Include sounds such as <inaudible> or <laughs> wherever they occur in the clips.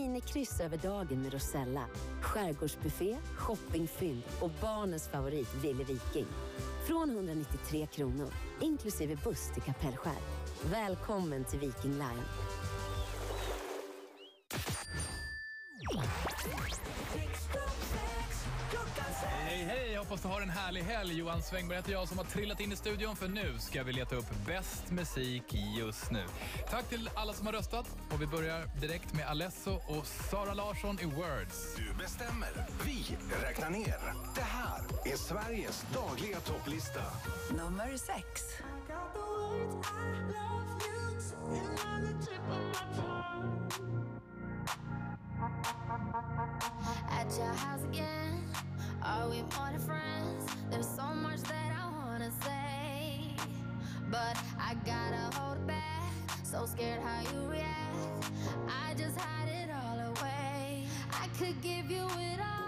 Minikryss över dagen med Rosella. Skärgårdsbuffé, shoppingfynd och barnens favorit Ville Viking. Från 193 kronor, inklusive buss till Kapellskär. Välkommen till Viking Line. Hoppas du har en härlig helg. Johan Svängberg heter jag som har trillat in i studion för nu ska vi leta upp bäst musik just nu. Tack till alla som har röstat och vi börjar direkt med Alesso och Sara Larsson i Words. Du bestämmer, vi räknar ner. Det här är Sveriges dagliga topplista. Nummer sex. At your house again, are we more than friends? There's so much that I wanna say, but I gotta hold back. So scared how you react. I just hide it all away. I could give you it all,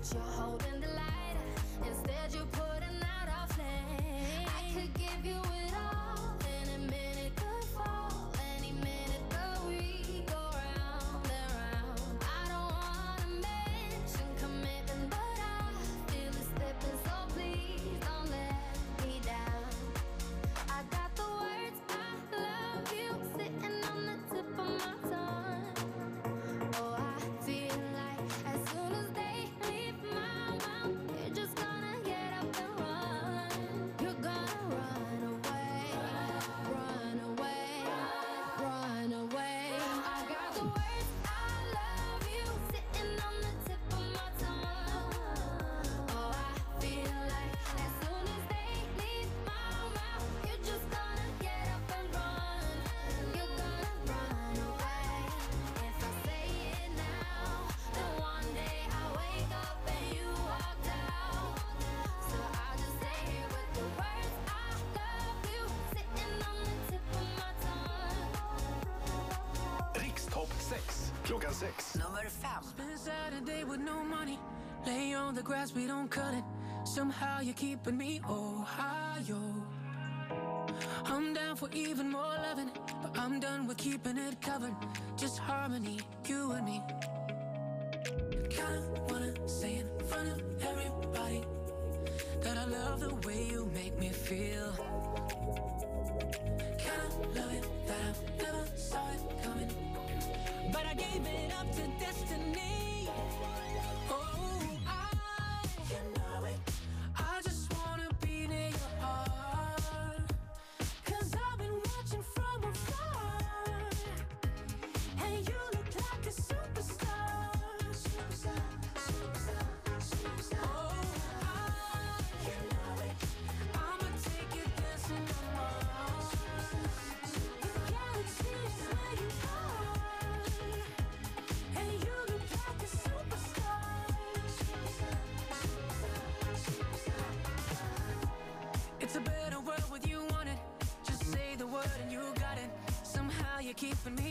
but you're holding the lighter. Instead, you're putting out a flame. I could give you klockan 6. Nummer fem. Spend Saturday with no money. Lay on the grass, we don't cut it. Somehow you're keeping me Ohio. I'm down for even more loving, but I'm done with keeping it covered. Just harmony, you and me. Kinda wanna say in front of everybody that I love the way you make me feel. Kinda love it that I never saw it coming. But I gave it up to destiny. Somehow me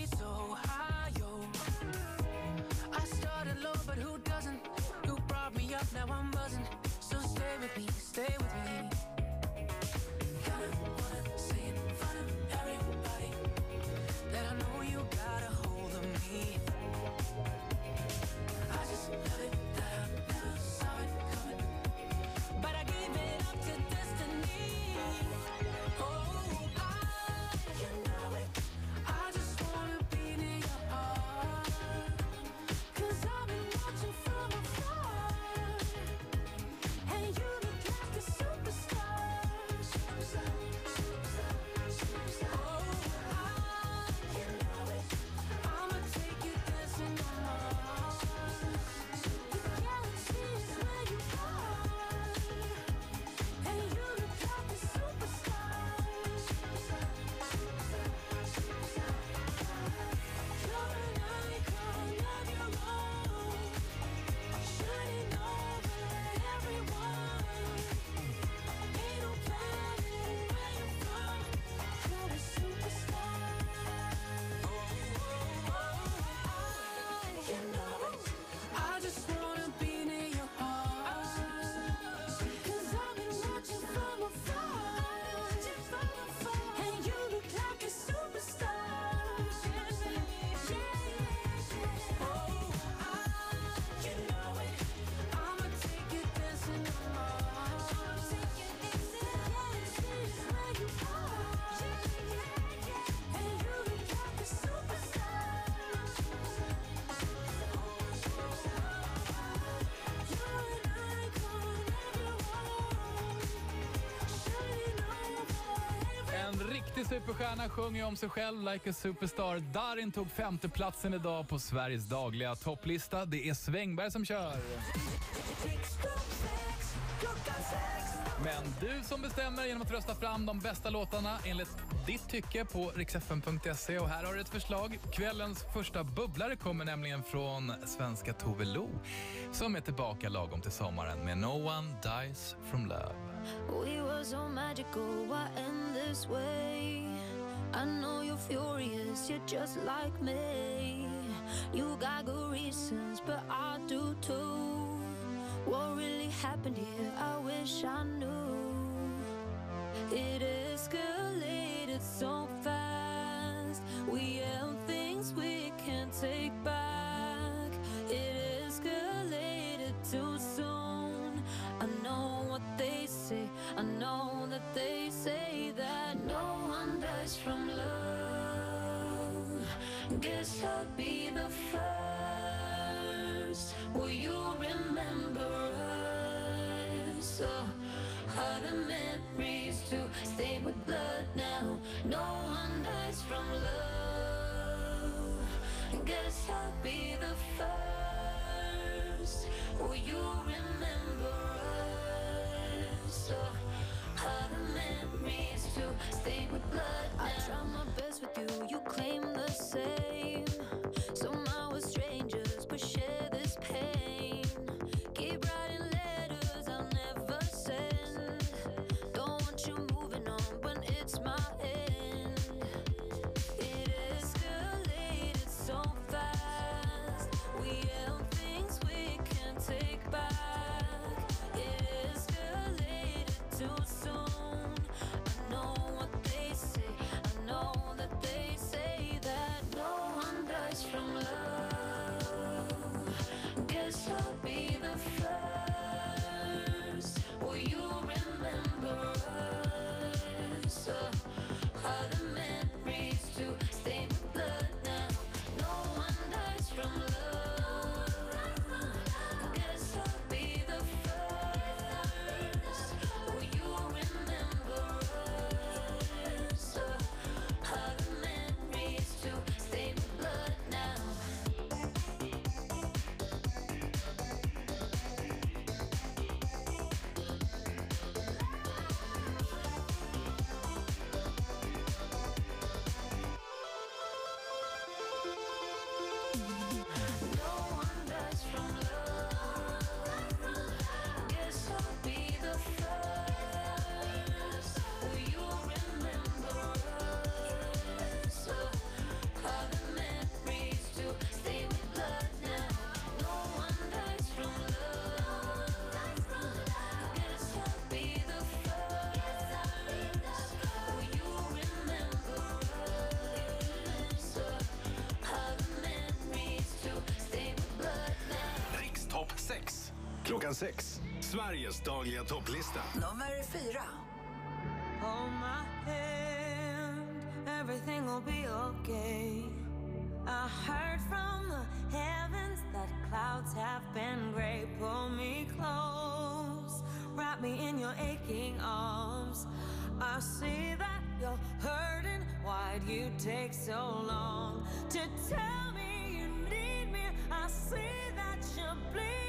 riktig superstjärna sjunger om sig själv, like a superstar. Darin tog femteplatsen idag på Sveriges dagliga topplista. Det är Svängberg som kör. Men du som bestämmer genom att rösta fram de bästa låtarna enligt ditt tycke på riksfn.se. Och här har du ett förslag. Kvällens första bubblare kommer nämligen från svenska Tove Lo som är tillbaka lagom till sommaren med No One Dies From Love. We were so magical, why end this way? I know you're furious, you're just like me. You got good reasons, but I do too. What really happened here? I wish I knew. It escalated so fast. We held things we can't take back. I know that they say that no one dies from love. Guess I'll be the first. Will you remember us? Oh, are the memories to stay with blood now? No one dies from love. Guess I'll be the first. Will you remember I try my best with you, you claim Klockan 6. Sveriges dagliga topplista. Nummer fyra. Hold my hand, everything will be okay. I heard from the heavens that clouds have been gray. Pull me close, wrap me in your aching arms. I see that you're hurting. Why'd you take so long to tell me you need me? I see that you're bleeding.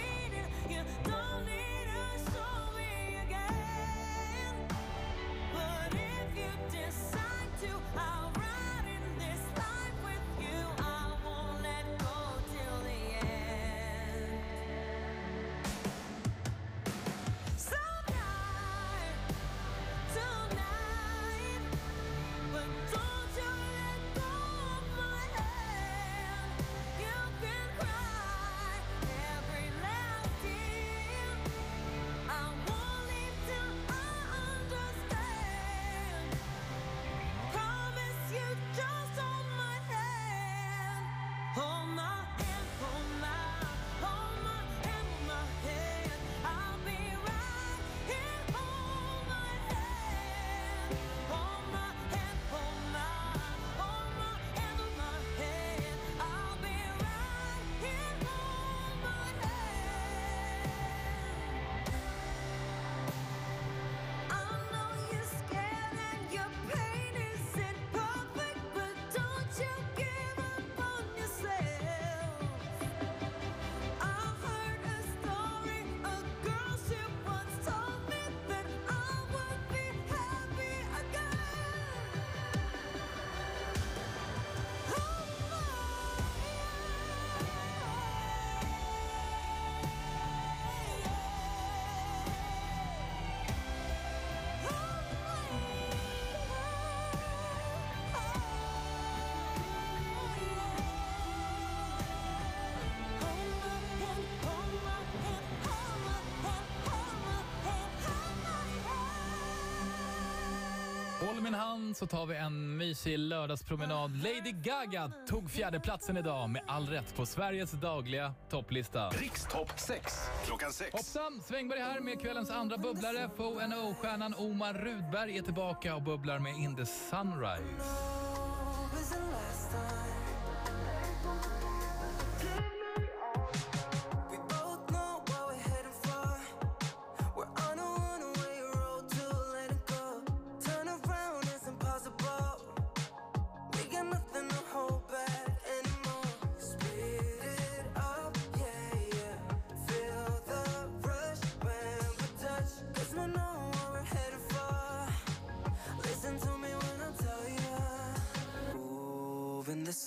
hand så tar vi en mysig lördagspromenad. Lady Gaga tog fjärdeplatsen idag med all rätt på Sveriges dagliga topplista. Rikstopp 6 klockan 6. Hoppsan! Svängberg här med kvällens andra bubblare. FONO-stjärnan Omar Rudberg är tillbaka och bubblar med In the Sunrise.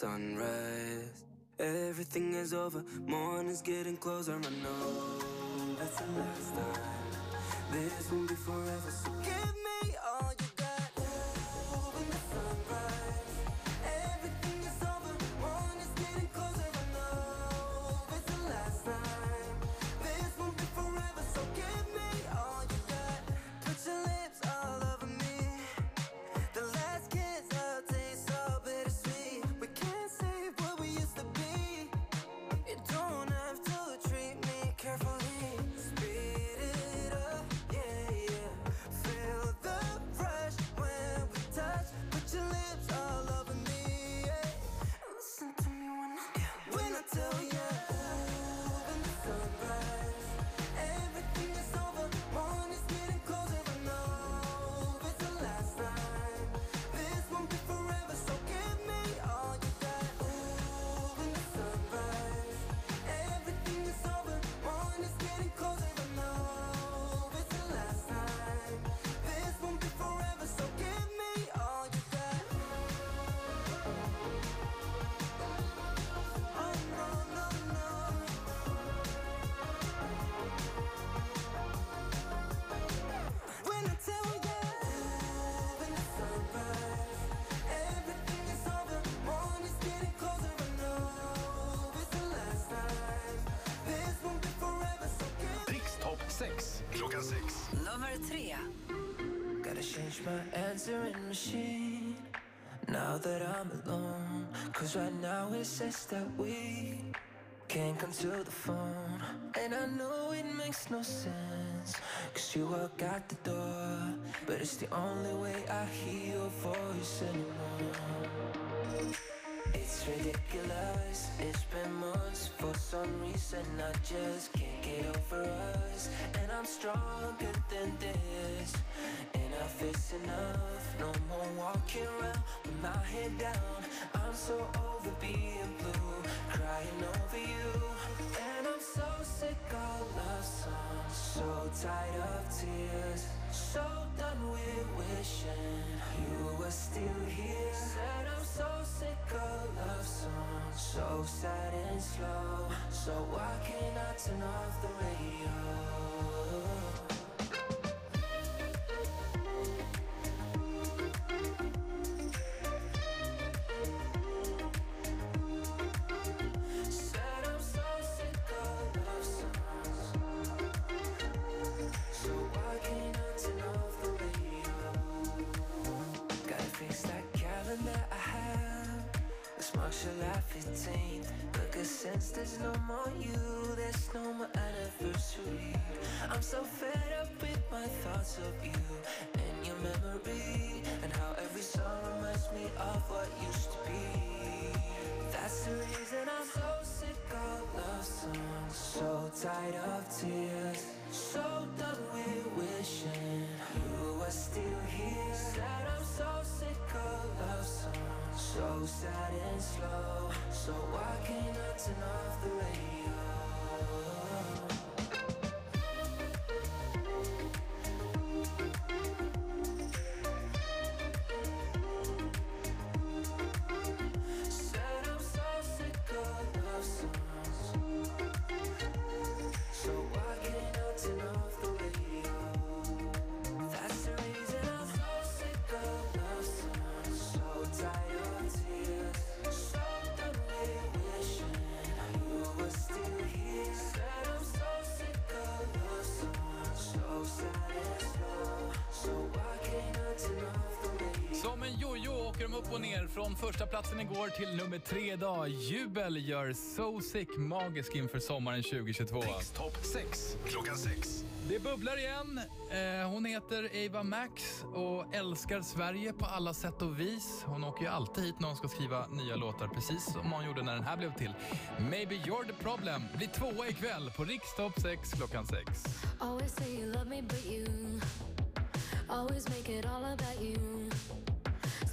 Sunrise. Everything is over. Morning's getting closer. I know that's the last time. This won't be forever. So give me all you klockan 6. Nummer tre. Gotta change my answering machine now that I'm alone. Cause right now it says that we can't come to the phone. And I know it makes no sense. Cause you walk out the door. But it's the only way I hear your voice anymore. It's ridiculous. It's been months for some reason I just can't get over us. And I'm stronger than this. Enough is enough. No more walking around with my head down. I'm so over being blue, crying over you. And I'm so sick of love songs, so tired of tears. So done with wishing you were still here. Said I'm so sick of love songs, so sad and slow. So why can't I turn off the radio? 15th. Because since there's no more you, there's no more anniversary. I'm so fed up with my thoughts of you and your memory, and how every song reminds me of what used to be. That's the reason I'm so sick of love songs, so tired of tears, so done with wishing you were still here. Said I'm so sick of love songs, so sad and slow. So why can't I turn off the radio? Upp och ner. Från första platsen igår till nummer tre idag. Jubel gör So Sick magisk inför sommaren 2022. Topp 6 klockan 6. Det bubblar igen. Eh, hon heter Ava Max och älskar Sverige på alla sätt och vis. Hon åker ju alltid hit när hon ska skriva nya låtar, precis som hon gjorde när den här blev till. Maybe you're the problem blir tvåa ikväll på Rikstopp 6 klockan 6. Always say you love me, but you always make it all about you.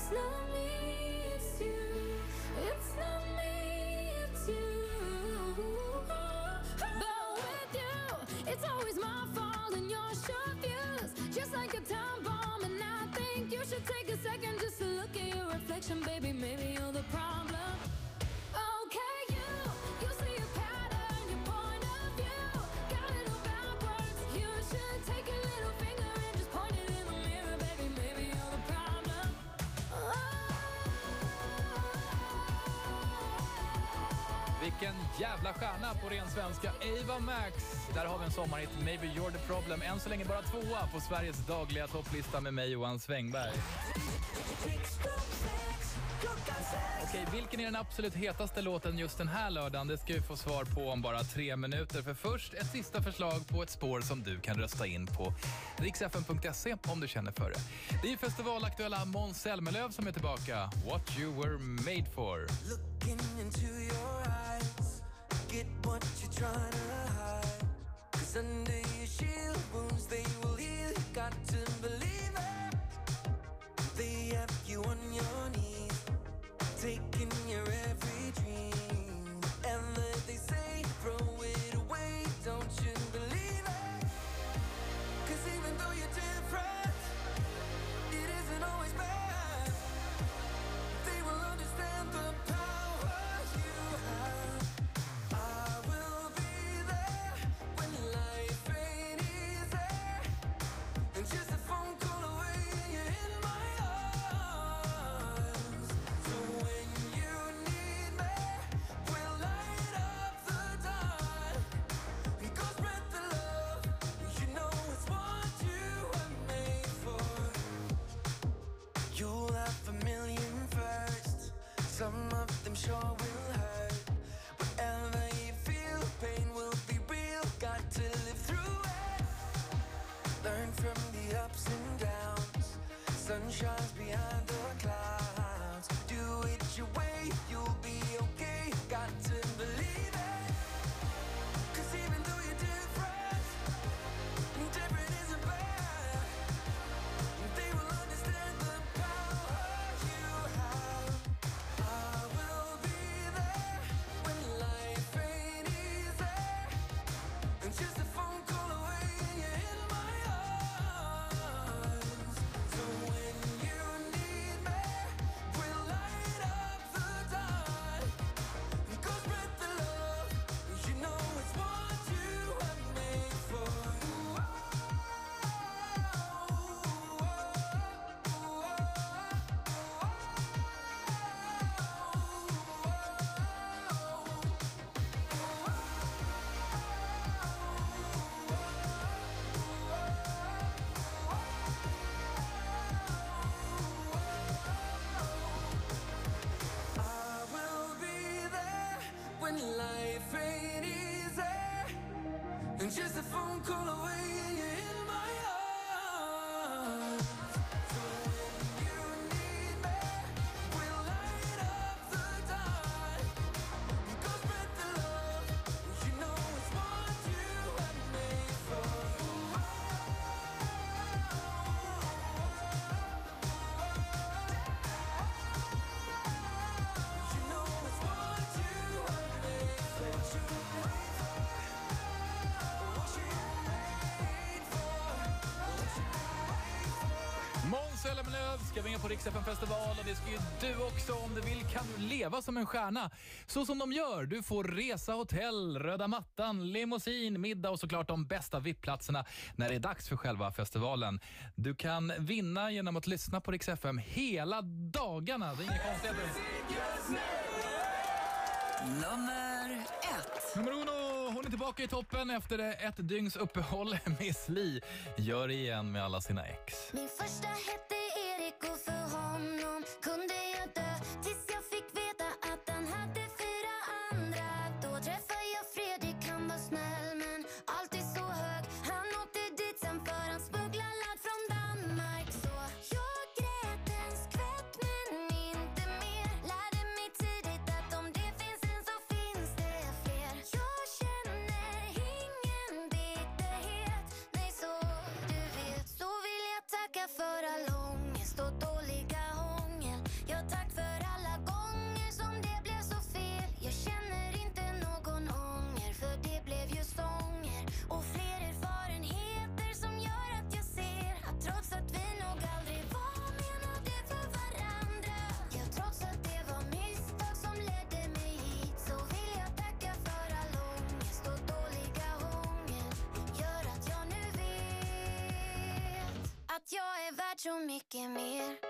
It's Vilken jävla stjärna på ren svenska. Ava Max. Där har vi en sommarhit, Maybe You're the Problem. Än så länge bara tvåa på Sveriges dagliga topplista med mig, Johan Svängberg. Okej, vilken är den absolut hetaste låten just den här lördagen? Det ska vi få svar på om bara tre minuter. För först ett sista förslag på ett spår som du kan rösta in på riksfn.se om du känner för det. Det är festivalaktuella Måns Zelmerlöw som är tillbaka. What you were made for. Looking into your eyes, get what you're trying to hide. Cause under your shield, wounds they one life ain't easy, eh? and just a phone call away. Ska vi in på FM festival och det ska ju du också. Om du vill kan du leva som en stjärna. Så som de gör. Du får resa, hotell, röda mattan, limousin, middag och såklart de bästa VIP-platserna när det är dags för själva festivalen. Du kan vinna genom att lyssna på Rix FM hela dagarna. Det är inga konstigheter. Nummer ett. Nummer uno, hon är tillbaka i toppen efter ett dygns uppehåll. <laughs> Miss Li gör det igen med alla sina ex. Min första hette Erik och för honom kunde jag dö tills jag så mycket mer.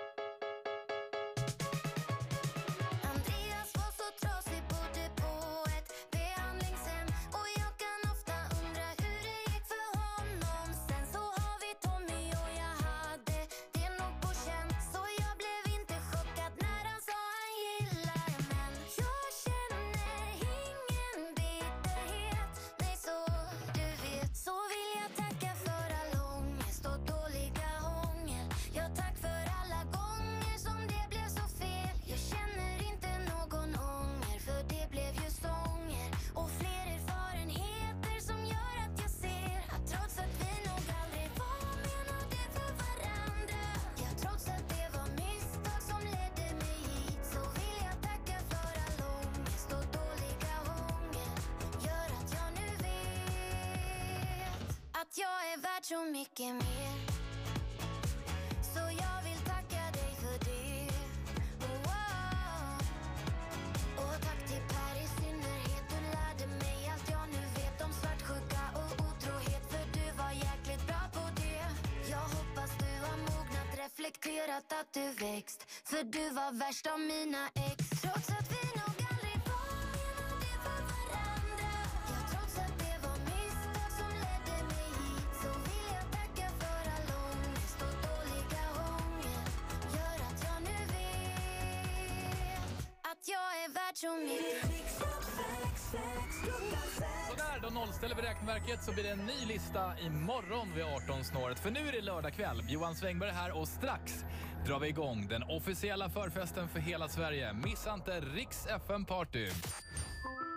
Så mycket mer. Så jag vill tacka dig för det. Oh, oh. Och tack till Per i synnerhet. Du lärde mig allt jag nu vet om svartsjuka och otrohet. För du var jäkligt bra på det. Jag hoppas du har mognat, reflekterat att du växt. För du var värst av mina Ställer vi räkneverket så blir det en ny lista imorgon vid 18-snåret. För nu är det lördag kväll. Johan Svängberg här och strax drar vi igång den officiella förfesten för hela Sverige. Missa inte Riks FM Party.